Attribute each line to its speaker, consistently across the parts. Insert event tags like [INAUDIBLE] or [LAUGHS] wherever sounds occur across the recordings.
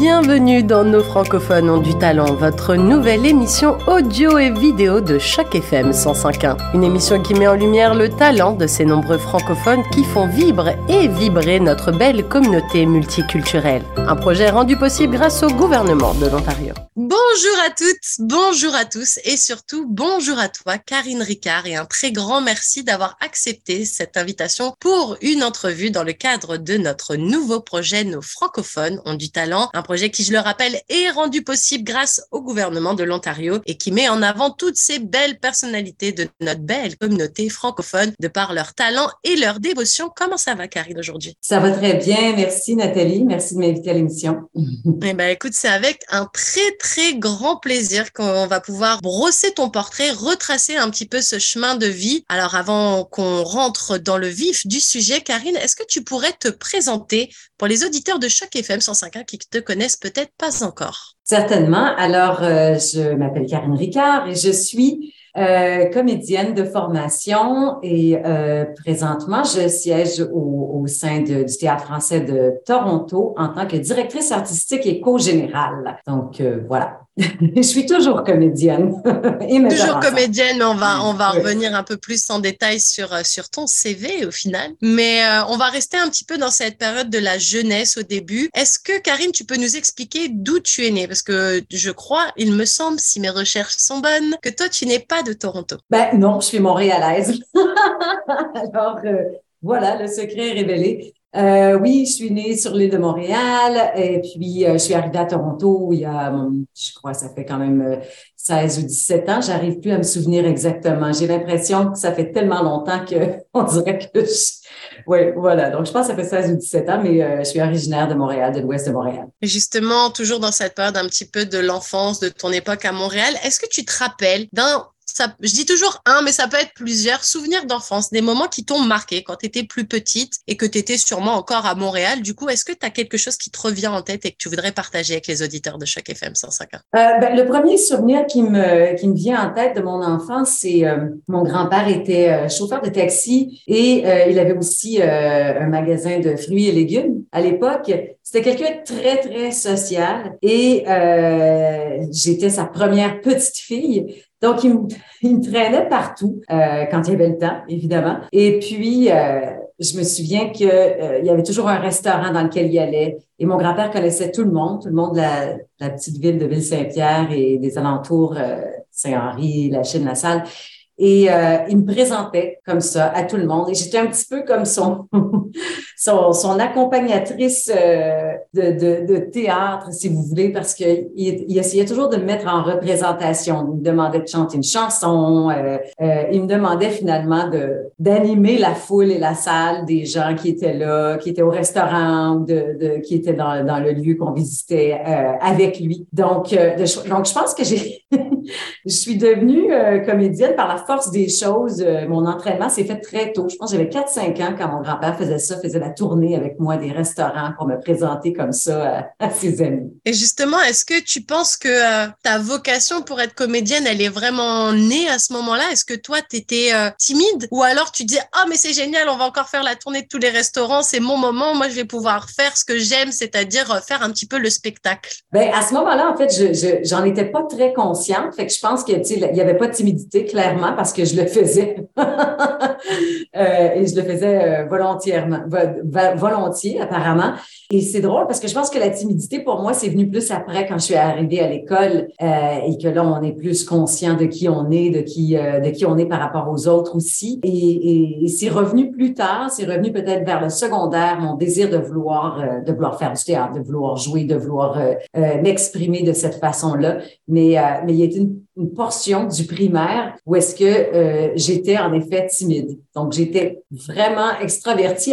Speaker 1: Bienvenue dans Nos francophones ont du talent, votre nouvelle émission audio et vidéo de chaque FM 105.1. Une émission qui met en lumière le talent de ces nombreux francophones qui font vibrer et vibrer notre belle communauté multiculturelle. Un projet rendu possible grâce au gouvernement de l'Ontario.
Speaker 2: Bonjour à toutes, bonjour à tous et surtout bonjour à toi Karine Ricard et un très grand merci d'avoir accepté cette invitation pour une entrevue dans le cadre de notre nouveau projet Nos francophones ont du talent, projet qui je le rappelle est rendu possible grâce au gouvernement de l'Ontario et qui met en avant toutes ces belles personnalités de notre belle communauté francophone de par leur talent et leur dévotion. Comment ça va Karine aujourd'hui?
Speaker 3: Ça va très bien, merci Nathalie, merci de m'inviter à l'émission. [LAUGHS]
Speaker 2: Eh ben écoute, c'est avec un très très grand plaisir qu'on va pouvoir brosser ton portrait, retracer un petit peu ce chemin de vie. Alors avant qu'on rentre dans le vif du sujet, Karine, est-ce que tu pourrais te présenter pour les auditeurs de chaque FM 105.1 qui te connaissent? Peut-être pas encore?
Speaker 3: Certainement. Alors, euh, je m'appelle Karine Ricard et je suis euh, comédienne de formation et euh, présentement, je siège au, sein du Théâtre français de Toronto en tant que directrice artistique et co-générale. Donc, voilà. Je suis toujours comédienne. [LAUGHS]
Speaker 2: et toujours comédienne, mais on va, on va revenir un peu plus en détail sur, euh, sur ton CV au final. Mais euh, on va rester un petit peu dans cette période de la jeunesse au début. Est-ce que, Karine, tu peux nous expliquer d'où tu es née? Parce que je crois, il me semble, si mes recherches sont bonnes, que toi, tu n'es pas de Toronto.
Speaker 3: Ben non, je suis montréalaise. [LAUGHS] Alors, euh, voilà, le secret est révélé. Euh, oui, je suis née sur l'île de Montréal et puis euh, je suis arrivée à Toronto il y a, je crois, ça fait quand même euh, 16 ou 17 ans. J'arrive plus à me souvenir exactement. J'ai l'impression que ça fait tellement longtemps que [LAUGHS] on dirait que je... Oui, voilà. Donc, je pense que ça fait 16 ou 17 ans, mais euh, je suis originaire de Montréal, de l'ouest de Montréal.
Speaker 2: Justement, toujours dans cette période un petit peu de l'enfance, de ton époque à Montréal, est-ce que tu te rappelles d'un je dis toujours un, mais ça peut être plusieurs souvenirs d'enfance, des moments qui t'ont marqué quand tu étais plus petite et que tu étais sûrement encore à Montréal. Du coup, est-ce que tu as quelque chose qui te revient en tête et que tu voudrais partager avec les auditeurs de Choc FM 105
Speaker 3: euh, ben, Le premier souvenir qui me, qui me vient en tête de mon enfance, c'est euh, mon grand-père était euh, chauffeur de taxi et euh, il avait aussi un magasin de fruits et légumes à l'époque. C'était quelqu'un de très, très social et j'étais sa première petite fille. Donc, il me, [LAUGHS] il me traînait partout euh, quand il y avait le temps, évidemment. Et puis, euh, je me souviens qu'il euh, y avait toujours un restaurant dans lequel il allait. Et mon grand-père connaissait tout le monde, tout le monde de la, la petite ville de Ville-Saint-Pierre et des alentours, euh, Saint-Henri, la Chine, la Salle. Et euh, il me présentait comme ça à tout le monde. Et j'étais un petit peu comme son, son, son, accompagnatrice euh, de, de, de, théâtre, si vous voulez, parce qu'il il essayait toujours de me mettre en représentation. Il me demandait de chanter une chanson. Euh, euh, il me demandait finalement de d'animer la foule et la salle des gens qui étaient là, qui étaient au restaurant de, de qui étaient dans, dans le lieu qu'on visitait euh, avec lui. Donc, de, donc je pense que j'ai [LAUGHS] je suis devenue comédienne par la force des choses, euh, mon entraînement s'est fait très tôt. Je pense que j'avais 4-5 ans quand mon grand-père faisait ça, faisait la tournée avec moi des restaurants pour me présenter comme ça à, à ses amis.
Speaker 2: Et justement, est-ce que tu penses que euh, ta vocation pour être comédienne, elle est vraiment née à ce moment-là? Est-ce que toi, tu étais euh, timide? Ou alors tu dis, ah, oh, mais c'est génial, on va encore faire la tournée de tous les restaurants, c'est mon moment, moi, je vais pouvoir faire ce que j'aime, c'est-à-dire euh, faire un petit peu le spectacle?
Speaker 3: Ben, à ce moment-là, en fait, je, j'en étais pas très consciente. Fait que je pense qu'il y avait pas de timidité, clairement, parce que je le faisais. [LAUGHS] euh, et je le faisais volontairement, volontiers, apparemment. Et c'est drôle parce que je pense que la timidité, pour moi, c'est venu plus après quand je suis arrivée à l'école euh, et que là, on est plus conscient de qui on est, de qui, euh, de qui on est par rapport aux autres aussi. Et, et, c'est revenu plus tard, c'est revenu peut-être vers le secondaire, mon désir de vouloir, euh, de vouloir faire du théâtre, de vouloir jouer, de vouloir euh, m'exprimer de cette façon-là. Mais, mais il y a une une portion du primaire où est-ce que euh, j'étais en effet timide. Donc, j'étais vraiment extravertie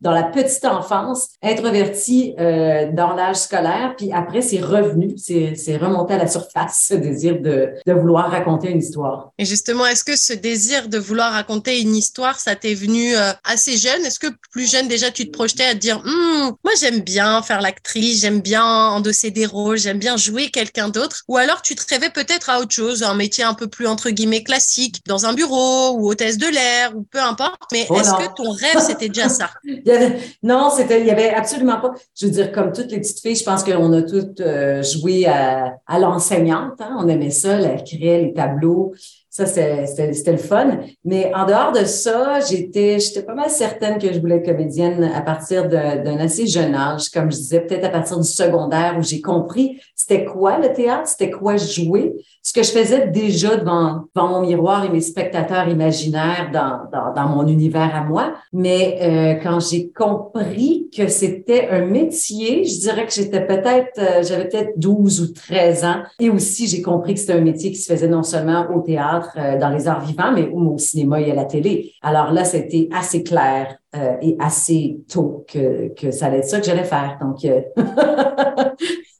Speaker 3: dans la petite enfance, introvertie euh, dans l'âge scolaire, puis après, c'est revenu, c'est remonté à la surface, ce désir de, de vouloir raconter une histoire.
Speaker 2: Et justement, est-ce que ce désir de vouloir raconter une histoire, ça t'est venu euh, assez jeune? Est-ce que plus jeune, déjà, tu te projetais à te dire, hm, moi, j'aime bien faire l'actrice, j'aime bien endosser des rôles, j'aime bien jouer quelqu'un d'autre? Ou alors, tu te rêvais peut-être à autre chose? Chose, un métier un peu plus entre guillemets classique, dans un bureau ou hôtesse de l'air ou peu importe. Mais oh est-ce que ton rêve c'était déjà ça? [LAUGHS]
Speaker 3: Non, c'était, il y avait absolument pas. Je veux dire, comme toutes les petites filles, je pense qu'on a toutes euh, joué à, l'enseignante. Hein. On aimait ça, elle créait les tableaux. Ça, c'était le fun. Mais en dehors de ça, j'étais pas mal certaine que je voulais être comédienne à partir d'un assez jeune âge, comme je disais, peut-être à partir du secondaire où j'ai compris c'était quoi le théâtre, c'était quoi jouer, ce que je faisais déjà devant, devant mon miroir et mes spectateurs imaginaires dans, dans, dans mon univers à moi. Mais euh, quand j'ai compris que c'était un métier, je dirais que j'étais peut-être, euh, j'avais peut-être 12 ou 13 ans. Et aussi, j'ai compris que c'était un métier qui se faisait non seulement au théâtre, euh, dans les arts vivants, mais au cinéma et à la télé. Alors là, c'était assez clair et assez tôt que, que ça allait être ça que j'allais faire. Donc, [LAUGHS]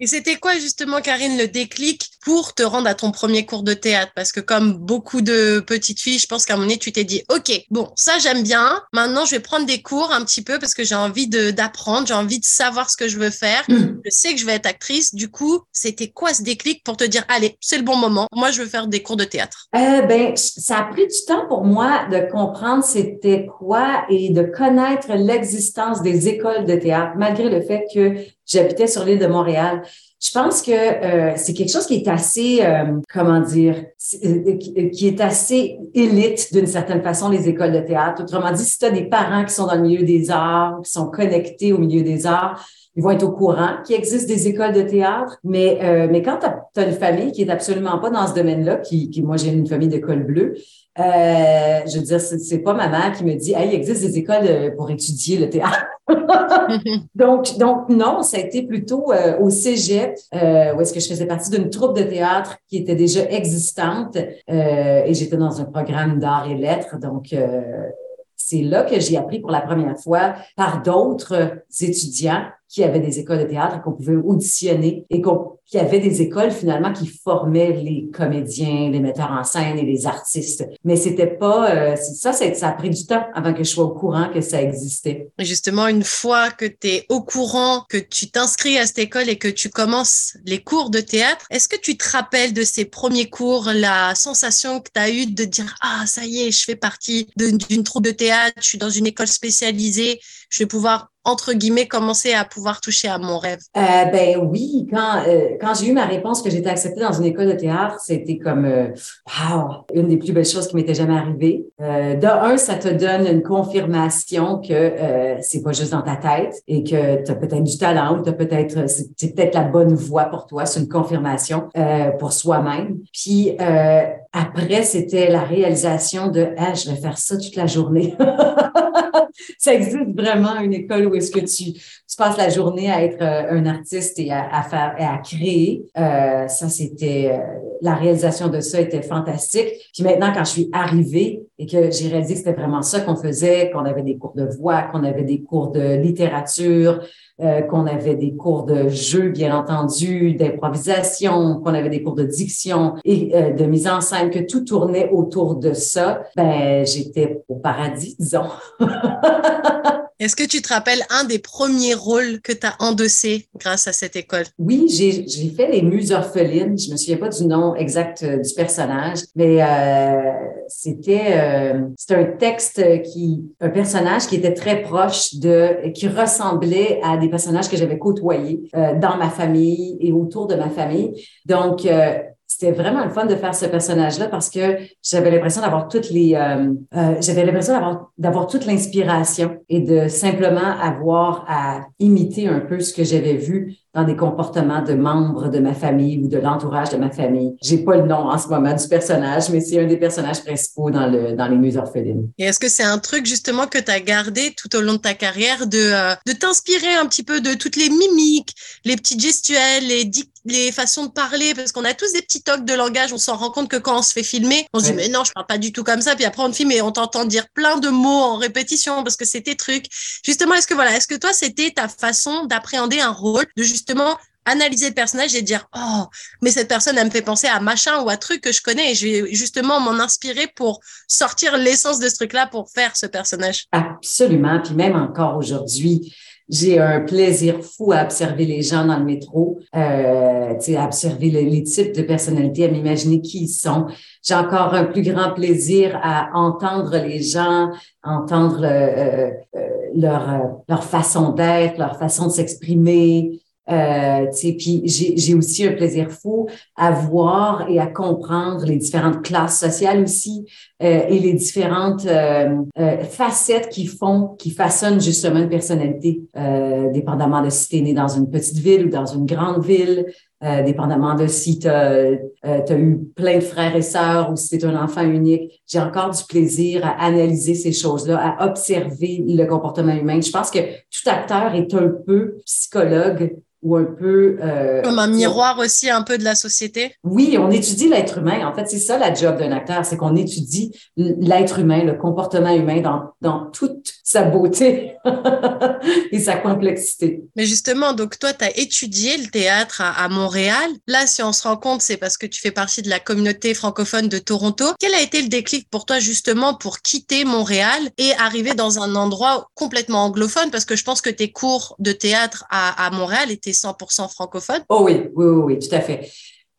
Speaker 2: Et c'était quoi justement, Karine, le déclic pour te rendre à ton premier cours de théâtre? Parce que comme beaucoup de petites filles, je pense qu'à un moment donné, tu t'es dit, OK, bon, ça j'aime bien. Maintenant, je vais prendre des cours un petit peu parce que j'ai envie d'apprendre, j'ai envie de savoir ce que je veux faire. Mm. Je sais que je vais être actrice. Du coup, c'était quoi ce déclic pour te dire, allez, c'est le bon moment. Moi, je veux faire des cours de théâtre.
Speaker 3: Euh, ben, ça a pris du temps pour moi de comprendre c'était quoi et de connaître l'existence des écoles de théâtre, malgré le fait que j'habitais sur l'île de Montréal. Je pense que euh, c'est quelque chose qui est assez, euh, comment dire, euh, qui est assez élite d'une certaine façon, les écoles de théâtre. Autrement dit, si tu as des parents qui sont dans le milieu des arts, qui sont connectés au milieu des arts, ils vont être au courant qu'il existe des écoles de théâtre. Mais, mais quand tu as, une famille qui est absolument pas dans ce domaine-là, qui, qui moi j'ai une famille d'école bleue, euh, je veux dire, c'est pas ma mère qui me dit, hey, il existe des écoles euh, pour étudier le théâtre. [LAUGHS] donc, donc non, ça a été plutôt euh, au Cégep, euh, où est-ce que je faisais partie d'une troupe de théâtre qui était déjà existante, et j'étais dans un programme d'art et lettres, donc c'est là que j'ai appris pour la première fois par d'autres étudiants qui avaient des écoles de théâtre qu'on pouvait auditionner et qu'il y avait des écoles finalement qui formaient les comédiens, les metteurs en scène et les artistes. Mais c'était pas euh, ça, ça a pris du temps avant que je sois au courant que ça existait.
Speaker 2: Justement, une fois que tu es au courant, que tu t'inscris à cette école et que tu commences les cours de théâtre, est-ce que tu te rappelles de ces premiers cours, la sensation que tu as eue de dire ah ça y est, je fais partie d'une troupe de théâtre, je suis dans une école spécialisée, je vais pouvoir entre guillemets, commencer à pouvoir toucher à mon rêve?
Speaker 3: Euh, ben oui, quand, euh, quand j'ai eu ma réponse que j'étais acceptée dans une école de théâtre, c'était comme, euh, wow, une des plus belles choses qui m'était jamais arrivée. De un, ça te donne une confirmation que c'est pas juste dans ta tête et que tu as peut-être du talent ou tu peut-être, c'est peut-être la bonne voie pour toi. C'est une confirmation pour soi-même. Puis après, c'était la réalisation de, ah, je vais faire ça toute la journée. [LAUGHS] ça existe vraiment une école où est-ce que tu, passes la journée à être euh, un artiste et à, faire et à créer. Euh, ça, c'était euh, la réalisation de ça était fantastique. Puis maintenant, quand je suis arrivée et que j'ai réalisé que c'était vraiment ça qu'on faisait, qu'on avait des cours de voix, qu'on avait des cours de littérature, qu'on avait des cours de jeu, bien entendu, d'improvisation, qu'on avait des cours de diction et de mise en scène, que tout tournait autour de ça, ben j'étais au paradis, disons. [LAUGHS]
Speaker 2: Est-ce que tu te rappelles un des premiers rôles que tu as endossé grâce à cette école?
Speaker 3: Oui, j'ai, fait les Muses orphelines. Je me souviens pas du nom exact euh, du personnage, mais euh, c'était euh, un texte qui, un personnage qui était très proche de, qui ressemblait à des personnages que j'avais côtoyés euh, dans ma famille et autour de ma famille. Donc, euh, c'était vraiment le fun de faire ce personnage-là parce que j'avais l'impression d'avoir toutes les, euh, euh, j'avais l'impression d'avoir, d'avoir toute l'inspiration et de simplement avoir à imiter un peu ce que j'avais vu dans des comportements de membres de ma famille ou de l'entourage de ma famille. J'ai pas le nom en ce moment du personnage, mais c'est un des personnages principaux dans le dans les Muses orphelines.
Speaker 2: Et est-ce que c'est un truc justement que tu as gardé tout au long de ta carrière de euh, de t'inspirer un petit peu de toutes les mimiques, les petites gestuelles, les les façons de parler? Parce qu'on a tous des petits tocs de langage, on s'en rend compte que quand on se fait filmer, on se dit mais non, je parle pas du tout comme ça puis après on te filme et on t'entend dire plein de mots en répétition parce que c'est tes trucs. Justement, est-ce que voilà, est-ce que toi c'était ta façon d'appréhender un rôle de juste justement analyser le personnage et dire oh mais cette personne elle me fait penser à machin ou à truc que je connais et je vais justement m'en inspirer pour sortir l'essence de ce truc là pour faire ce personnage
Speaker 3: absolument puis même encore aujourd'hui J'ai un plaisir fou à observer les gens dans le métro, euh, à observer les types de personnalités, à m'imaginer qui ils sont. J'ai encore un plus grand plaisir à entendre les gens, entendre euh, euh, leur, euh, leur façon d'être, leur façon de s'exprimer, euh, puis j'ai aussi un plaisir fou à voir et à comprendre les différentes classes sociales aussi euh, et les différentes euh, euh, facettes qui font, qui façonnent justement une personnalité, euh, dépendamment de si tu es né dans une petite ville ou dans une grande ville, euh, dépendamment de si tu as, eu plein de frères et sœurs ou si tu un enfant unique. J'ai encore du plaisir à analyser ces choses-là, à observer le comportement humain. Je pense que tout acteur est un peu psychologue ou un peu...
Speaker 2: Euh, Comme un miroir aussi un peu de la société?
Speaker 3: Oui, on étudie l'être humain. En fait, c'est ça la job d'un acteur, c'est qu'on étudie l'être humain, le comportement humain dans, dans toute sa beauté [LAUGHS] et sa complexité.
Speaker 2: Mais justement, donc toi, tu as étudié le théâtre à, à, Montréal. Là, si on se rend compte, c'est parce que tu fais partie de la communauté francophone de Toronto. Quel a été le déclic pour toi justement pour quitter Montréal et arriver dans un endroit complètement anglophone? Parce que je pense que tes cours de théâtre à, à Montréal étaient 100% francophones.
Speaker 3: Oh oui, oui, oui, oui tout à fait.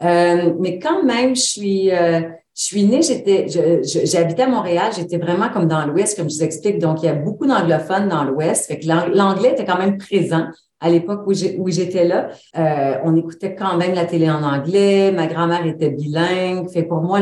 Speaker 3: Euh, mais quand même, je suis, euh, je suis née, j'étais, j'habitais à Montréal, j'étais vraiment comme dans l'Ouest, comme je vous explique. Donc, il y a beaucoup d'anglophones dans l'Ouest. Fait que l'anglais était quand même présent à l'époque où j'étais là. Euh, on écoutait quand même la télé en anglais. Ma grand-mère était bilingue. Fait pour moi,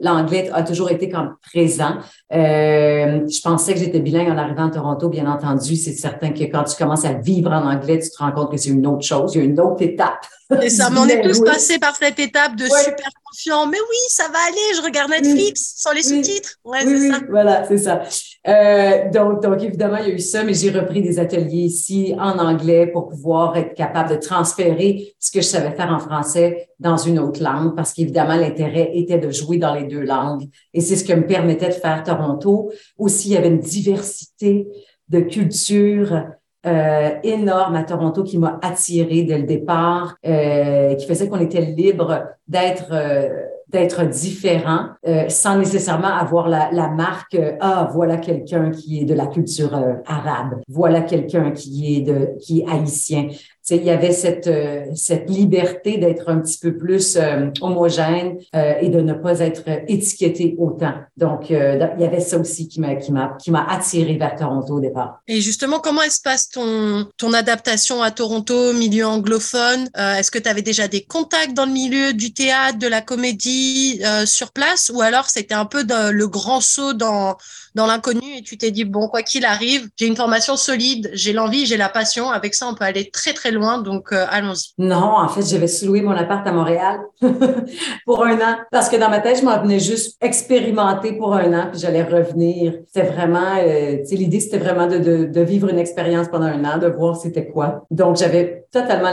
Speaker 3: l'anglais a toujours été comme présent. Euh, je pensais que j'étais bilingue en arrivant à Toronto, bien entendu. C'est certain que quand tu commences à vivre en anglais, tu te rends compte que c'est une autre chose. Il y a une autre étape.
Speaker 2: Et ça, on est [LAUGHS] tous passés par cette étape de super confiant. Mais oui, ça va aller, je regarde Netflix sans les sous-titres. Ouais, c'est ça.
Speaker 3: Voilà, c'est ça. Euh, donc, donc, évidemment, il y a eu ça, mais j'ai repris des ateliers ici en anglais pour pouvoir être capable de transférer ce que je savais faire en français dans une autre langue, parce qu'évidemment, l'intérêt était de jouer dans les deux langues. Et c'est ce que me permettait de faire Toronto. Aussi, il y avait une diversité de cultures euh, énorme à Toronto qui m'a attirée dès le départ, euh, qui faisait qu'on était libre d'être euh, d'être différent euh, sans nécessairement avoir la, la marque ah voilà quelqu'un qui est de la culture arabe. Voilà quelqu'un qui est de qui est haïtien il y avait cette, euh, cette liberté d'être un petit peu plus euh, homogène euh, et de ne pas être étiqueté autant. Donc, il y avait ça aussi qui m'a qui m'a qui m'a attiré vers Toronto au départ.
Speaker 2: Et justement, comment se passe ton ton adaptation à Toronto, milieu anglophone? Est-ce que tu avais déjà des contacts dans le milieu du théâtre, de la comédie sur place, ou alors c'était un peu le grand saut dans dans l'inconnu et tu t'es dit bon quoi qu'il arrive, j'ai une formation solide, j'ai l'envie, j'ai la passion. Avec ça, on peut aller très très loin. Donc euh, allons-y.
Speaker 3: Non, en fait, j'avais sous-loué mon appart à Montréal [LAUGHS] pour un an parce que dans ma tête, je m'en venais juste expérimenter pour un an puis j'allais revenir. C'était vraiment, euh, tu sais, l'idée c'était vraiment de, de, vivre une expérience pendant un an, de voir c'était quoi. Donc j'avais totalement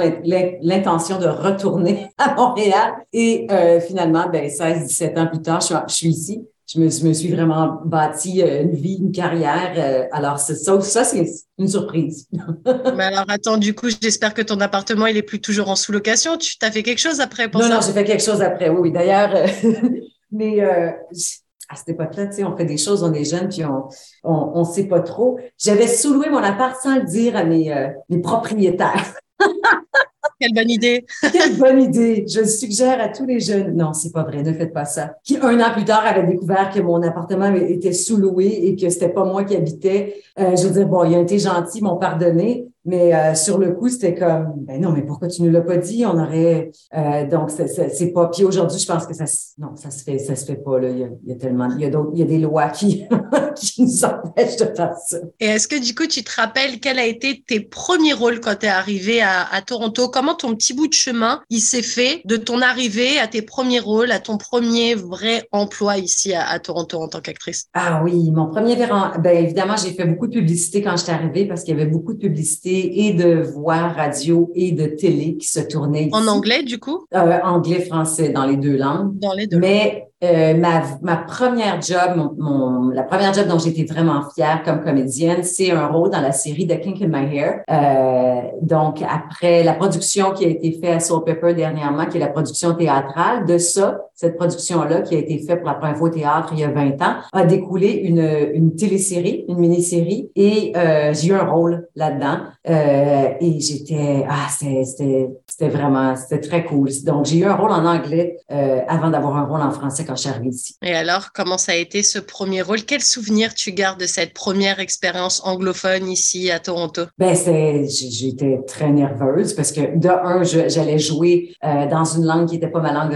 Speaker 3: l'intention de retourner [LAUGHS] à Montréal et euh, finalement, ben 16-17 ans plus tard, je suis ici je me, suis vraiment bâti euh, une vie, une carrière. Euh, alors, ça, ça c'est une surprise. [LAUGHS]
Speaker 2: Mais alors, attends, du coup, j'espère que ton appartement, il est plus toujours en sous-location. Tu as fait quelque chose après
Speaker 3: pour non, ça? Non, j'ai fait quelque chose après, oui, oui. D'ailleurs, euh, [LAUGHS] mais à cette époque-là, tu sais, on fait des choses, on est jeunes, puis on on, on sait pas trop. J'avais sous-loué mon appart sans le dire à mes, mes propriétaires. [LAUGHS]
Speaker 2: Quelle bonne idée. [LAUGHS]
Speaker 3: Quelle bonne idée. Je suggère à tous les jeunes. Non, c'est pas vrai. Ne faites pas ça. Qui, un an plus tard, avait découvert que mon appartement était sous-loué et que c'était pas moi qui habitais. Euh, je veux dire, bon, il a été gentil, m'ont pardonné. Mais euh, sur le coup, c'était comme, ben non, mais pourquoi tu ne l'as pas dit? On aurait, euh, donc c'est pas. Puis aujourd'hui, je pense que ça, non, ça se fait, ça se fait pas là. Il y a, il y a tellement, il y a il y a des lois qui, [LAUGHS] qui nous empêchent de faire ça.
Speaker 2: Et est-ce que du coup, tu te rappelles quel a été tes premiers rôles quand tu es arrivé à, à, Toronto? Comment ton petit bout de chemin il s'est fait de ton arrivée à tes premiers rôles, à ton premier vrai emploi ici à, à Toronto en tant qu'actrice?
Speaker 3: Ah oui, mon premier ben évidemment, j'ai fait beaucoup de publicité quand j'étais arrivée parce qu'il y avait beaucoup de publicité et de voix radio et de télé qui se tournaient ici.
Speaker 2: En anglais, du coup?
Speaker 3: Euh, anglais, français, dans les deux langues.
Speaker 2: Dans les deux
Speaker 3: Mais euh, ma, ma première job, mon, la première job dont j'étais vraiment fière comme comédienne, c'est un rôle dans la série The Kink in My Hair. Euh, donc, après la production qui a été faite à Soul Pepper dernièrement, qui est la production théâtrale, de ça, cette production-là qui a été faite pour la première fois au théâtre il y a 20 ans, a découlé une, une télésérie, une mini-série, et euh, j'ai eu un rôle là-dedans. Euh, et j'étais, ah, c'était, vraiment, c'était très cool. Donc, j'ai eu un rôle en anglais euh, avant d'avoir un rôle en français quand je suis arrivée ici.
Speaker 2: Et alors, comment ça a été ce premier rôle? Quel souvenir tu gardes de cette première expérience anglophone ici à Toronto?
Speaker 3: Ben, j'étais très nerveuse parce que de un, j'allais jouer dans une langue qui n'était pas ma langue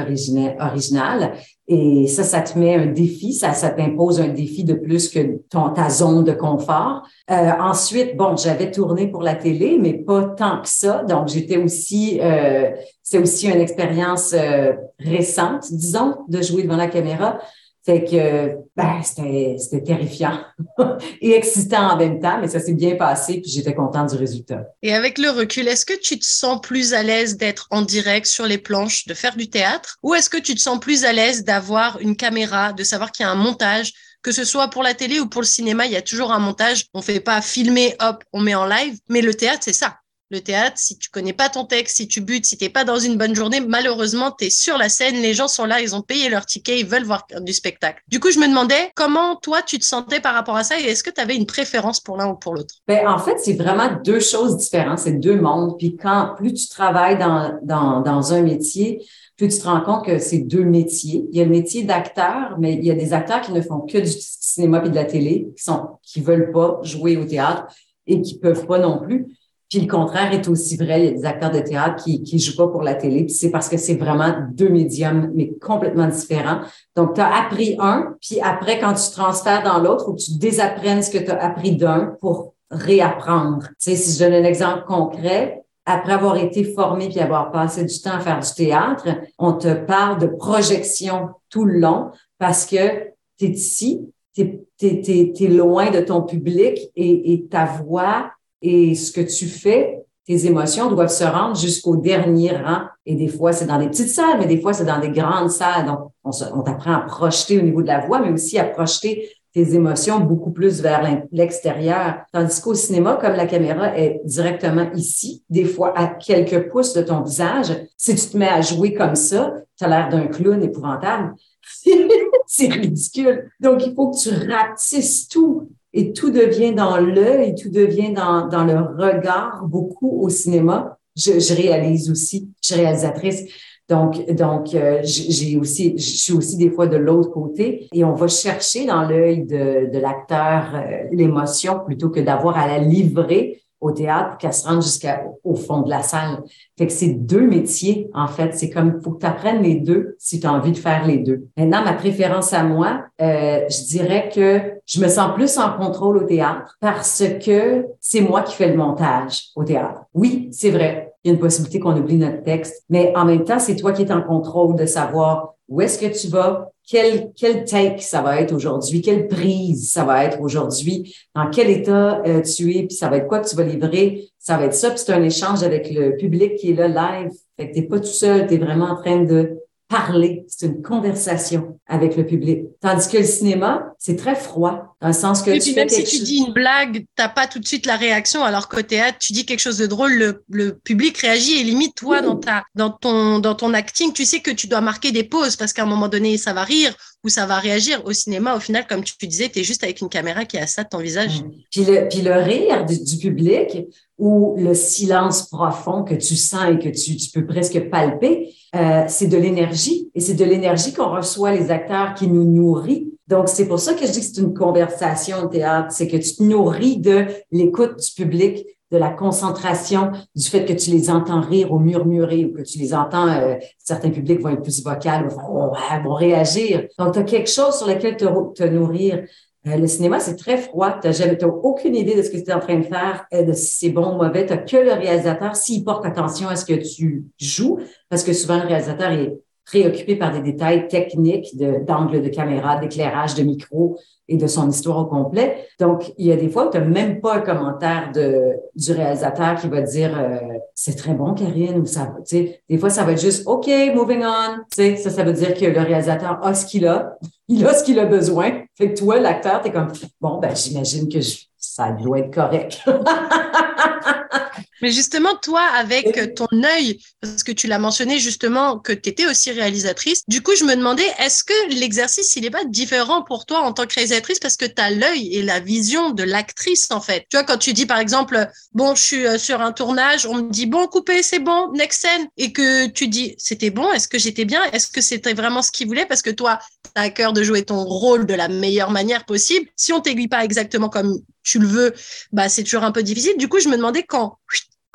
Speaker 3: Et ça, ça te met un défi, ça, ça t'impose un défi de plus que ta zone de confort. Euh, ensuite, bon, j'avais tourné pour la télé, mais pas tant que ça. Donc, j'étais aussi, euh, c'est aussi une expérience euh, récente, disons, de jouer devant la caméra. Fait que, ben, c'était terrifiant [LAUGHS] et excitant en même temps, mais ça s'est bien passé, puis j'étais contente du résultat.
Speaker 2: Et avec le recul, est-ce que tu te sens plus à l'aise d'être en direct sur les planches, de faire du théâtre, ou est-ce que tu te sens plus à l'aise d'avoir une caméra, de savoir qu'il y a un montage, que ce soit pour la télé ou pour le cinéma, il y a toujours un montage. On fait pas filmer, hop, on met en live, mais le théâtre, c'est ça. Le théâtre, si tu connais pas ton texte, si tu butes, si t'es pas dans une bonne journée, malheureusement, tu es sur la scène, les gens sont là, ils ont payé leur ticket, ils veulent voir du spectacle. Du coup, je me demandais comment toi, tu te sentais par rapport à ça et est-ce que tu avais une préférence pour l'un ou pour l'autre?
Speaker 3: Ben, en fait, c'est vraiment deux choses différentes, c'est deux mondes. Puis quand plus tu travailles dans, un métier, plus tu te rends compte que c'est deux métiers. Il y a le métier d'acteur, mais il y a des acteurs qui ne font que du cinéma et de la télé, qui sont qui veulent pas jouer au théâtre et qui peuvent pas non plus. Puis le contraire est aussi vrai. Il y a des acteurs de théâtre qui qui jouent pas pour la télé. Puis c'est parce que c'est vraiment deux médiums, mais complètement différents. Donc, tu as appris un, puis après, quand tu transfères dans l'autre, que tu désapprennes ce que tu as appris d'un pour réapprendre. Tu sais, si je donne un exemple concret, après avoir été formé puis avoir passé du temps à faire du théâtre, on te parle de projection tout le long parce que tu es ici, tu es, loin de ton public et ta voix et ce que tu fais, tes émotions doivent se rendre jusqu'au dernier rang. Et des fois, c'est dans des petites salles, mais des fois, c'est dans des grandes salles. Donc, on, t'apprend à projeter au niveau de la voix, mais aussi à projeter tes émotions beaucoup plus vers l'extérieur. Tandis qu'au cinéma, comme la caméra est directement ici, des fois à quelques pouces de ton visage, si tu te mets à jouer comme ça, tu as l'air d'un clown épouvantable. [LAUGHS] c'est ridicule. Donc, il faut que tu rapetisses tout et tout devient dans l'œil, tout devient dans, dans le regard beaucoup au cinéma. Je, je réalise aussi, je suis réalisatrice. Donc, donc euh, j'ai aussi, je suis aussi des fois de l'autre côté et on va chercher dans l'œil de, de l'acteur euh, l'émotion plutôt que d'avoir à la livrer au théâtre pour qu'elle se rende jusqu'au fond de la salle. Fait que c'est deux métiers, en fait. C'est comme, faut que tu apprennes les deux si tu as envie de faire les deux. Maintenant, ma préférence à moi, euh, je dirais que je me sens plus en contrôle au théâtre parce que c'est moi qui fais le montage au théâtre. Oui, c'est vrai. Il y a une possibilité qu'on oublie notre texte, mais en même temps, c'est toi qui es en contrôle de savoir où est-ce que tu vas, quel, quel take ça va être aujourd'hui, quelle prise ça va être aujourd'hui, dans quel état euh, tu es, puis ça va être quoi que tu vas livrer, ça va être ça, puis c'est un échange avec le public qui est là live. Fait que t'es pas tout seul, tu es vraiment en train de parler, c'est une conversation avec le public. Tandis que le cinéma, c'est très froid, dans le sens que
Speaker 2: tu même si tu dis une blague, t'as pas tout de suite la réaction, alors qu'au théâtre, tu dis quelque chose de drôle, le, le public réagit et limite toi dans ta dans ton dans ton acting, tu sais que tu dois marquer des pauses parce qu'à un moment donné, ça va rire ou ça va réagir. Au cinéma, au final, comme tu disais, tu es juste avec une caméra qui a ça de ton visage. Mmh.
Speaker 3: Puis le puis le rire du, du public ou le silence profond que tu sens et que tu, tu peux presque palper, euh, c'est de l'énergie. Et c'est de l'énergie qu'on reçoit les acteurs qui nous nourrit. Donc, c'est pour ça que je dis que c'est une conversation au théâtre. C'est que tu te nourris de l'écoute du public, de la concentration, du fait que tu les entends rire ou murmurer ou que tu les entends, euh, certains publics vont être plus vocales, vont, vont réagir. Donc, tu as quelque chose sur lequel te, te nourrir. Euh, le cinéma, c'est très froid. Tu n'as aucune idée de ce que tu es en train de faire, de si c'est bon ou mauvais. Tu que le réalisateur, s'il porte attention à ce que tu joues, parce que souvent, le réalisateur est préoccupé par des détails techniques d'angle de, caméra, d'éclairage, de micro et de son histoire au complet. Donc, il y a des fois où tu n'as même pas un commentaire de, du réalisateur qui va dire euh, c'est très bon, Karine, ou ça, tu sais, des fois, ça va être juste OK, moving on. Tu sais, ça, ça veut dire que le réalisateur a ce qu'il a, [LAUGHS] il a ce qu'il a besoin. Fait que toi, l'acteur, tu es comme bon, ben, j'imagine que ça doit être correct. [LAUGHS]
Speaker 2: Mais justement, toi, avec ton œil, parce que tu l'as mentionné justement que tu étais aussi réalisatrice, du coup, je me demandais, est-ce que l'exercice, il n'est pas différent pour toi en tant que réalisatrice parce que tu as l'œil et la vision de l'actrice, en fait? Tu vois, quand tu dis, par exemple, bon, je suis euh, sur un tournage, on me dit, bon, coupé, c'est bon, next scène, et que tu dis, c'était bon, est-ce que j'étais bien, est-ce que c'était vraiment ce qu'il voulait, parce que toi, tu as à cœur de jouer ton rôle de la meilleure manière possible. Si on t'aiguille pas exactement comme tu le veux, bah, c'est toujours un peu difficile. Du coup, je me demandais quand,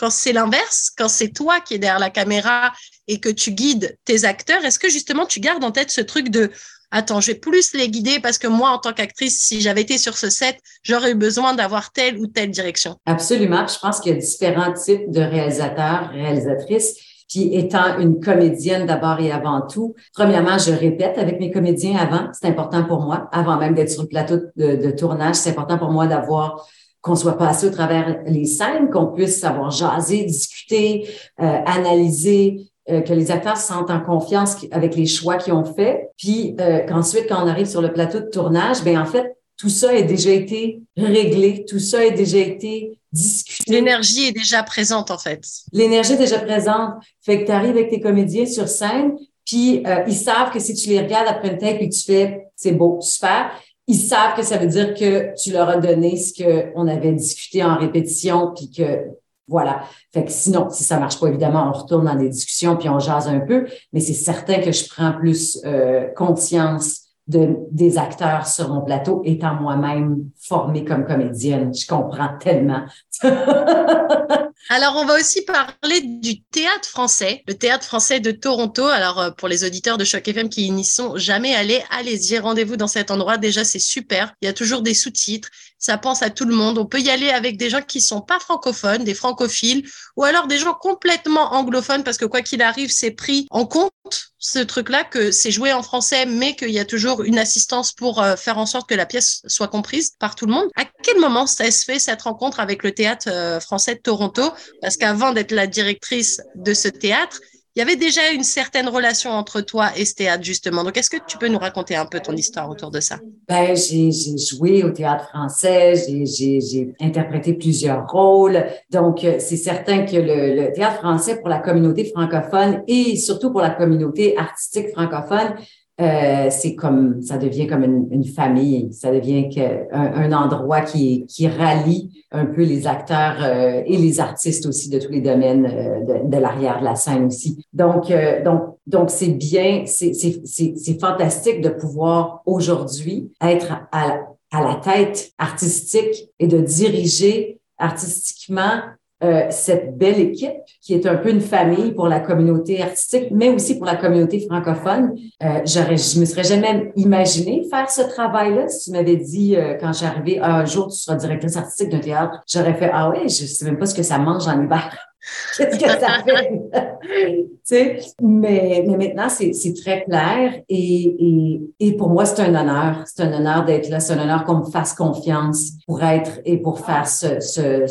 Speaker 2: quand c'est l'inverse, quand c'est toi qui es derrière la caméra et que tu guides tes acteurs, est-ce que justement tu gardes en tête ce truc de attends, je vais plus les guider parce que moi, en tant qu'actrice, si j'avais été sur ce set, j'aurais eu besoin d'avoir telle ou telle direction?
Speaker 3: Absolument. Je pense qu'il y a différents types de réalisateurs, réalisatrices. Puis étant une comédienne d'abord et avant tout, premièrement, je répète avec mes comédiens avant. C'est important pour moi, avant même d'être sur le plateau de, tournage, c'est important pour moi d'avoir qu'on soit passé au travers les scènes, qu'on puisse savoir jaser, discuter, euh, analyser, euh, que les acteurs se sentent en confiance avec les choix qu'ils ont faits. Puis euh, qu'ensuite, quand on arrive sur le plateau de tournage, ben en fait, tout ça a déjà été réglé, tout ça a déjà été discuté.
Speaker 2: L'énergie est déjà présente, en fait.
Speaker 3: L'énergie est déjà présente. Fait que tu arrives avec tes comédiens sur scène, puis euh, ils savent que si tu les regardes après une tape et tu fais « c'est beau, super », ils savent que ça veut dire que tu leur as donné ce qu'on avait discuté en répétition, puis que voilà. Fait que sinon, si ça marche pas, évidemment, on retourne dans des discussions puis on jase un peu, mais c'est certain que je prends plus euh, conscience de, des acteurs sur mon plateau, étant moi-même formée comme comédienne. Je comprends tellement. [LAUGHS]
Speaker 2: Alors, on va aussi parler du théâtre français, le théâtre français de Toronto. Alors, euh, pour les auditeurs de Choc FM qui n'y sont jamais allés, allez-y, rendez-vous dans cet endroit. Déjà, c'est super. Il y a toujours des sous-titres. Ça pense à tout le monde. On peut y aller avec des gens qui sont pas francophones, des francophiles, ou alors des gens complètement anglophones, parce que quoi qu'il arrive, c'est pris en compte ce truc-là, que c'est joué en français, mais qu'il y a toujours une assistance pour euh, faire en sorte que la pièce soit comprise par tout le monde. À quel moment ça se fait cette rencontre avec le théâtre euh, français de Toronto? Parce qu'avant d'être la directrice de ce théâtre, il y avait déjà une certaine relation entre toi et ce théâtre, justement. Donc, est-ce que tu peux nous raconter un peu ton histoire autour de ça?
Speaker 3: Ben, j'ai joué au théâtre français, j'ai interprété plusieurs rôles. Donc, euh, c'est certain que le, le, théâtre français pour la communauté francophone et surtout pour la communauté artistique francophone, euh, c'est comme ça devient comme une, famille, ça devient que, un, endroit qui, qui rallie un peu les acteurs euh, et les artistes aussi de tous les domaines euh, de, l'arrière de la scène aussi. Donc donc donc c'est bien, c'est c'est fantastique de pouvoir aujourd'hui être à, à la tête artistique et de diriger artistiquement euh, cette belle équipe qui est un peu une famille pour la communauté artistique, mais aussi pour la communauté francophone. Euh, j'aurais, je me serais jamais imaginé faire ce travail-là. Si tu m'avais dit euh, quand j'arrivais ah, un jour tu seras directrice artistique d'un théâtre, j'aurais fait ah ouais, je sais même pas ce que ça mange en hiver. [LAUGHS] Qu'est-ce que ça fait? [LAUGHS] tu sais, mais, mais maintenant, c'est, c'est très clair et, et, et pour moi, c'est un honneur. C'est un honneur d'être là. C'est un honneur qu'on me fasse confiance pour être et pour faire ce, ce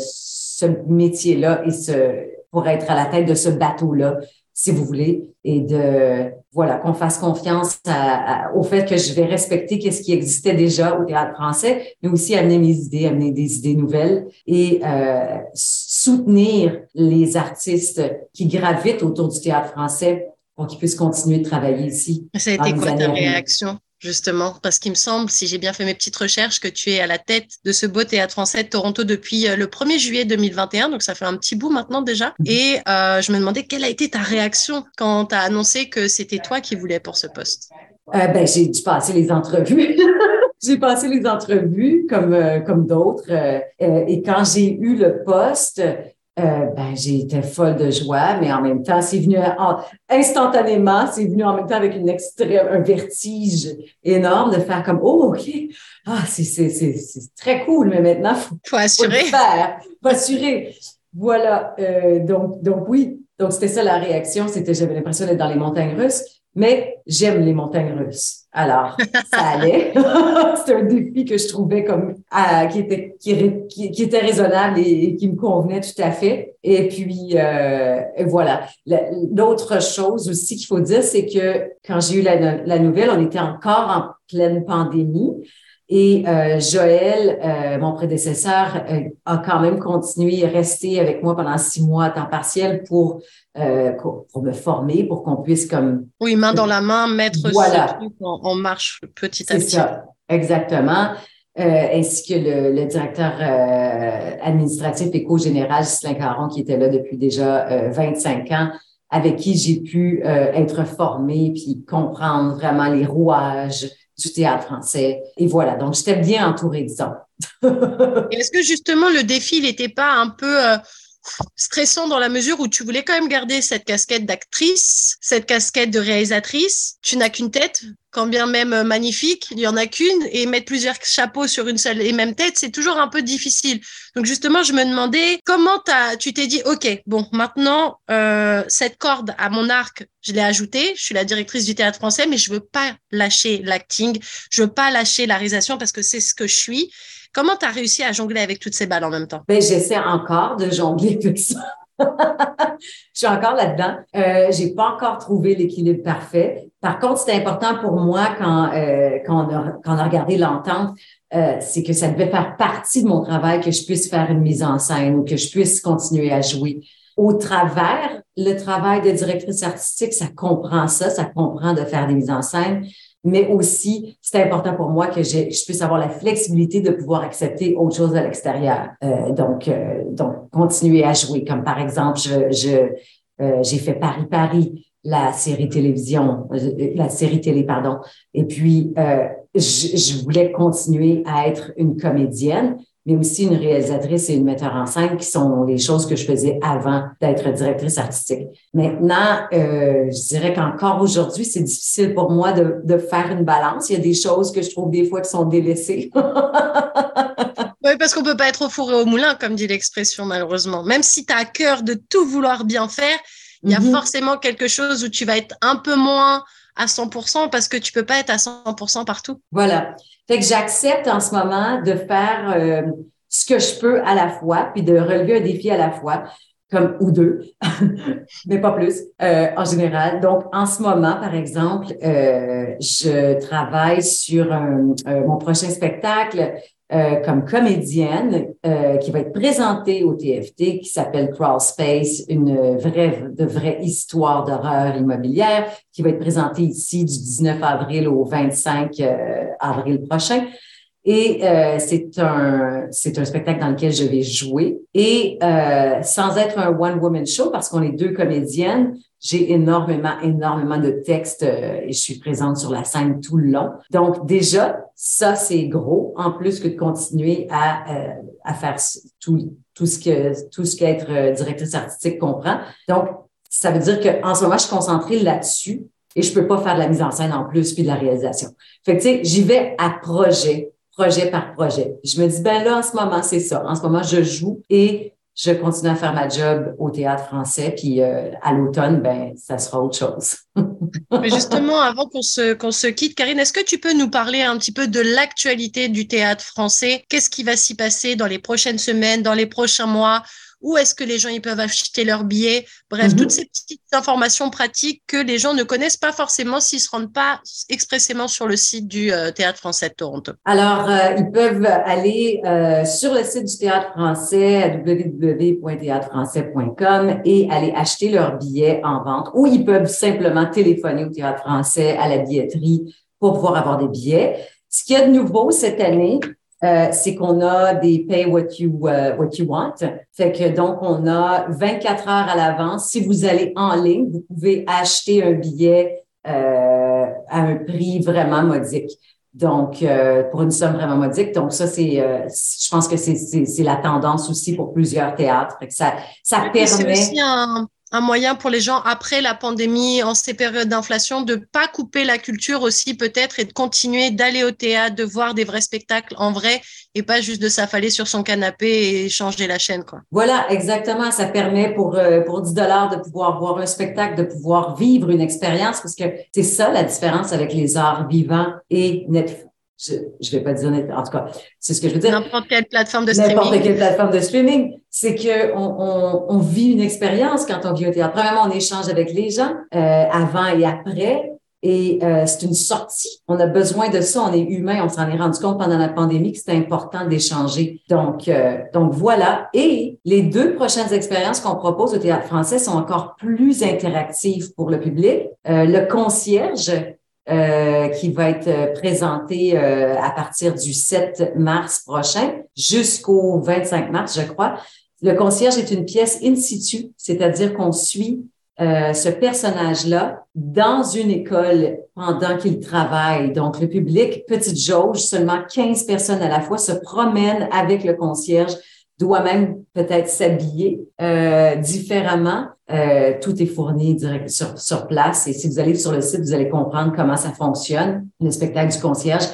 Speaker 3: ce métier-là et ce, pour être à la tête de ce bateau-là, si vous voulez, et de, voilà, qu'on fasse confiance au fait que je vais respecter qu'est-ce qui existait déjà au théâtre français, mais aussi amener mes idées, amener des idées nouvelles et euh, soutenir les artistes qui gravitent autour du théâtre français pour qu'ils puissent continuer de travailler ici.
Speaker 2: Ça a été quoi ta réaction? Justement, parce qu'il me semble, si j'ai bien fait mes petites recherches, que tu es à la tête de ce beau théâtre français de Toronto depuis euh, le 1er juillet 2021, donc ça fait un petit bout maintenant déjà. Mhm. Et euh, je me demandais quelle a été ta réaction quand tu as annoncé que c'était toi qui voulais pour ce poste?
Speaker 3: Euh, ben, j'ai dû passer les entrevues. [LAUGHS] j'ai passé les entrevues comme, comme d'autres. et quand j'ai eu le poste, euh, ben, j'ai été folle de joie, mais en même temps, c'est venu instantanément, c'est venu en même temps avec une extrême, un vertige énorme de faire comme, oh, OK, ah, c'est très cool, mais maintenant, faut,
Speaker 2: faut assurer.
Speaker 3: Faut faire, faut assurer. Voilà. Euh, donc, donc, oui. Donc, c'était ça la réaction. C'était, j'avais l'impression d'être dans les montagnes russes. mais j'aime les montagnes russes. Alors, ça allait. [LAUGHS] C'était un défi que je trouvais comme euh, qui était raisonnable et, qui me convenait tout à fait. Et puis euh, voilà. L'autre chose aussi qu'il faut dire, c'est que quand j'ai eu la nouvelle, on était encore en pleine pandémie. Et euh, Joël, euh, mon prédécesseur, euh, a quand même continué à rester avec moi pendant six mois à temps partiel pour pour me former, pour qu'on puisse comme
Speaker 2: oui main dans la main mettre
Speaker 3: voilà.
Speaker 2: ce truc en, marche petit à petit.
Speaker 3: C'est ça, exactement. ainsi que le, le directeur administratif et co-général Gislain Caron, qui était là depuis déjà 25 ans, avec qui j'ai pu être formée puis comprendre vraiment les rouages du théâtre français. Et voilà, donc j'étais bien entourée, disons. [LAUGHS]
Speaker 2: Est-ce que justement le défi, n'était pas un peu euh, stressant dans la mesure où tu voulais quand même garder cette casquette d'actrice, cette casquette de réalisatrice Tu n'as qu'une tête, quand bien même euh, magnifique, il y en a qu'une, et mettre plusieurs chapeaux sur une seule et même tête, c'est toujours un peu difficile. Donc justement, je me demandais comment tu t'es dit, ok, bon, maintenant euh, cette corde à mon arc, je l'ai ajoutée. Je suis la directrice du théâtre français, mais je veux pas lâcher l'acting, je veux pas lâcher la réalisation parce que c'est ce que je suis. Comment tu as réussi à jongler avec toutes ces balles en même temps?
Speaker 3: Ben, j'essaie encore de jongler avec ça. [LAUGHS] je suis encore là-dedans. Euh, j'ai pas encore trouvé l'équilibre parfait. Par contre, c'est important pour moi quand, euh, on a regardé l'entente, euh, c'est que ça devait faire partie de mon travail que je puisse faire une mise en scène ou que je puisse continuer à jouer. Au travers, le travail de directrice artistique, ça comprend ça, ça comprend de faire des mises en scène, mais aussi, c'est important pour moi que je, puisse avoir la flexibilité de pouvoir accepter autre chose à l'extérieur. Euh, donc, euh, donc, continuer à jouer. Comme par exemple, je, je euh, j'ai fait Paris Paris, la série télévision, euh, la série télé, pardon. Et puis, euh, je, je voulais continuer à être une comédienne, mais aussi une réalisatrice et une metteur en scène qui sont les choses que je faisais avant d'être directrice artistique. Maintenant, euh, je dirais qu'encore aujourd'hui, c'est difficile pour moi de, de, faire une balance. Il y a des choses que je trouve des fois qui sont délaissées. [LAUGHS]
Speaker 2: oui, parce qu'on peut pas être au four et au moulin, comme dit l'expression, malheureusement. Même si tu as à cœur de tout vouloir bien faire, il y a mm-hmm. forcément quelque chose où tu vas être un peu moins à 100% parce que tu peux pas être à 100% partout.
Speaker 3: Voilà. Fait que j'accepte en ce moment de faire euh, ce que je peux à la fois, puis de relever un défi à la fois, comme ou deux, [LAUGHS] mais pas plus euh, en général. Donc, en ce moment, par exemple, euh, je travaille sur mon prochain spectacle euh, comme comédienne euh, qui va être présentée au TFT, qui s'appelle Crawl Space, une vraie, de vraie histoire d'horreur immobilière, qui va être présentée ici du 19 avril au 25 euh, avril prochain. Et euh, c'est un c'est un spectacle dans lequel je vais jouer et sans être un one woman show parce qu'on est deux comédiennes, j'ai énormément énormément de textes euh, et je suis présente sur la scène tout le long. Donc déjà ça c'est gros en plus que de continuer à euh, à faire tout tout ce que tout ce qu'être euh, directrice artistique comprend. Donc ça veut dire que en ce moment je suis concentrée là-dessus et je peux pas faire de la mise en scène en plus puis de la réalisation. Fait que tu sais, j'y vais à projet projet par projet. Je me dis, ben là, en ce moment, c'est ça. En ce moment, je joue et je continue à faire ma job au théâtre français. Puis euh, à l'automne, ben, ça sera autre chose. [LAUGHS]
Speaker 2: Mais justement, avant qu'on se, qu'on se quitte, Karine, est-ce que tu peux nous parler un petit peu de l'actualité du théâtre français? Qu'est-ce qui va s'y passer dans les prochaines semaines, dans les prochains mois? Où est-ce que les gens ils peuvent acheter leurs billets? Bref, toutes mhm. ces petites informations pratiques que les gens ne connaissent pas forcément s'ils se rendent pas expressément sur le site du euh, Théâtre français de Toronto.
Speaker 3: Alors, euh, ils peuvent aller euh, sur le site du Théâtre français www.théâtrefrançais.com et aller acheter leurs billets en vente ou ils peuvent simplement téléphoner au Théâtre français à la billetterie pour pouvoir avoir des billets. Ce qu'il y a de nouveau cette année, euh, c'est qu'on a des pay what you uh, what you want. Fait que donc on a 24 heures à l'avance. Si vous allez en ligne, vous pouvez acheter un billet euh, à un prix vraiment modique. Donc euh, pour une somme vraiment modique. Donc ça c'est, je pense que c'est c'est la tendance aussi pour plusieurs théâtres. que ça ça permet
Speaker 2: un moyen pour les gens après la pandémie, en ces périodes d'inflation, de pas couper la culture aussi peut-être et de continuer d'aller au théâtre, de voir des vrais spectacles en vrai et pas juste de s'affaler sur son canapé et changer la chaîne, quoi.
Speaker 3: Voilà, exactement. Ça permet pour, euh, pour 10 dollars de pouvoir voir un spectacle, de pouvoir vivre une expérience parce que c'est ça la différence avec les arts vivants et Netflix je je vais pas dire en tout cas c'est ce que je veux dire.
Speaker 2: N'importe quelle plateforme de streaming.
Speaker 3: n'importe quelle plateforme de streaming c'est que on, on, on, vit une expérience quand on vit au théâtre. Premièrement on échange avec les gens euh, avant et après et euh, c'est une sortie. On a besoin de ça on est humain on s'en est rendu compte pendant la pandémie que c'était important d'échanger. Donc euh, donc voilà. Et les deux prochaines expériences qu'on propose au théâtre français sont encore plus interactives pour le public. Euh, le concierge euh, qui va être euh, présenté euh, à partir du 7 mars prochain jusqu'au 25 mars, je crois. Le concierge est une pièce in situ, c'est-à-dire qu'on suit ce personnage-là dans une école pendant qu'il travaille. Donc, le public, petite jauge, seulement 15 personnes à la fois se promènent avec le concierge doit même peut-être s'habiller euh, différemment. Euh, tout est fourni direct sur, place et si vous allez sur le site, vous allez comprendre comment ça fonctionne, le spectacle du concierge.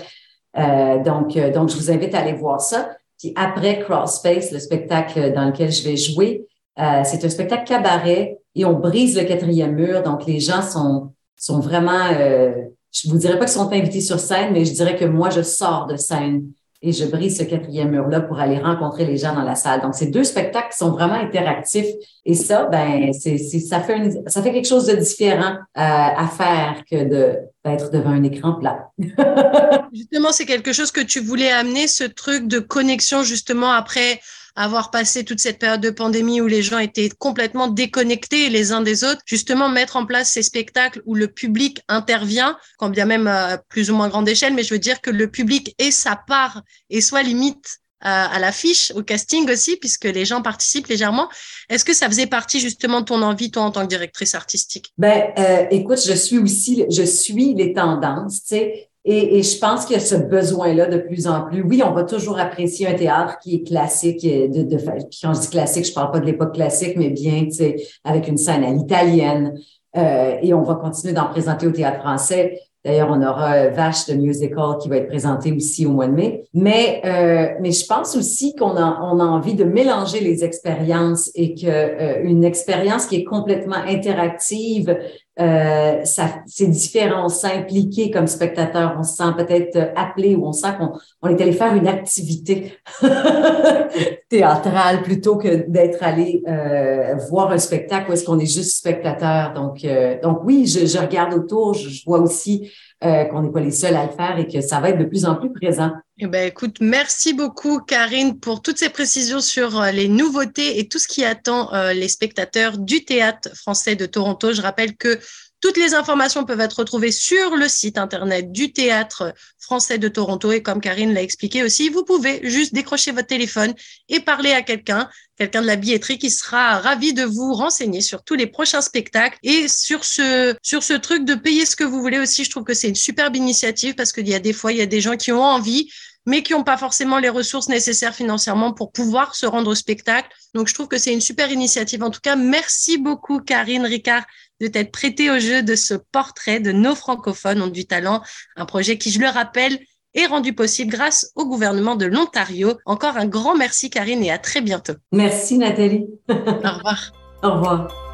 Speaker 3: Euh, donc, euh, donc, je vous invite à aller voir ça. Puis après Crossface, le spectacle dans lequel je vais jouer, c'est un spectacle cabaret et on brise le quatrième mur. Donc, les gens sont, sont vraiment, je vous dirais pas qu'ils sont invités sur scène, mais je dirais que moi, je sors de scène et je brise ce quatrième mur-là pour aller rencontrer les gens dans la salle. Donc, c'est deux spectacles qui sont vraiment interactifs. Et ça, ben, c'est, ça fait ça fait quelque chose de différent euh, à faire que de d'être devant un écran plat. [LAUGHS]
Speaker 2: justement, c'est quelque chose que tu voulais amener, ce truc de connexion justement après avoir passé toute cette période de pandémie où les gens étaient complètement déconnectés les uns des autres, justement mettre en place ces spectacles où le public intervient, quand bien même à plus ou moins grande échelle, mais je veux dire que le public ait sa part et soit limite à, l'affiche, au casting aussi, puisque les gens participent légèrement. Est-ce que ça faisait partie justement de ton envie, toi, en tant que directrice artistique?
Speaker 3: Ben, euh, écoute, je suis aussi, je suis les tendances, tu sais. Et, et, je pense qu'il y a ce besoin-là de plus en plus. Oui, on va toujours apprécier un théâtre qui est classique. De, de, quand je dis classique, je parle pas de l'époque classique, mais bien, tu sais, avec une scène à l'italienne. Euh, et on va continuer d'en présenter au théâtre français. D'ailleurs, on aura Vache de Musical qui va être présenté aussi au mois de mai. Mais, euh, mais je pense aussi qu'on a, on a envie de mélanger les expériences et que euh, une expérience qui est complètement interactive, euh, c'est différent. On se sent impliqué comme spectateur. On se sent peut-être appelé ou on sent qu'on on est allé faire une activité [LAUGHS] théâtrale plutôt que d'être allé euh, voir un spectacle où est-ce qu'on est juste spectateur. Donc, euh, donc oui, je, je, regarde autour. Je, vois aussi euh, qu'on n'est pas les seuls à le faire et que ça va être de plus en plus présent.
Speaker 2: Eh ben, écoute, merci beaucoup, Karine, pour toutes ces précisions sur euh, les nouveautés et tout ce qui attend euh, les spectateurs du théâtre français de Toronto. Je rappelle que toutes les informations peuvent être retrouvées sur le site internet du théâtre français de Toronto. Et comme Karine l'a expliqué aussi, vous pouvez juste décrocher votre téléphone et parler à quelqu'un, quelqu'un de la billetterie qui sera ravi de vous renseigner sur tous les prochains spectacles et sur ce, truc de payer ce que vous voulez aussi. Je trouve que c'est une superbe initiative parce qu'il y a des fois, il y a des gens qui ont envie mais qui n'ont pas forcément les ressources nécessaires financièrement pour pouvoir se rendre au spectacle. Donc, je trouve que c'est une super initiative. En tout cas, merci beaucoup, Karine Ricard, de t'être prêtée au jeu de ce portrait de nos francophones ont du talent, un projet qui, je le rappelle, est rendu possible grâce au gouvernement de l'Ontario. Encore un grand merci, Karine, et à très bientôt.
Speaker 3: Merci, Nathalie. [LAUGHS]
Speaker 2: au revoir.
Speaker 3: Au revoir.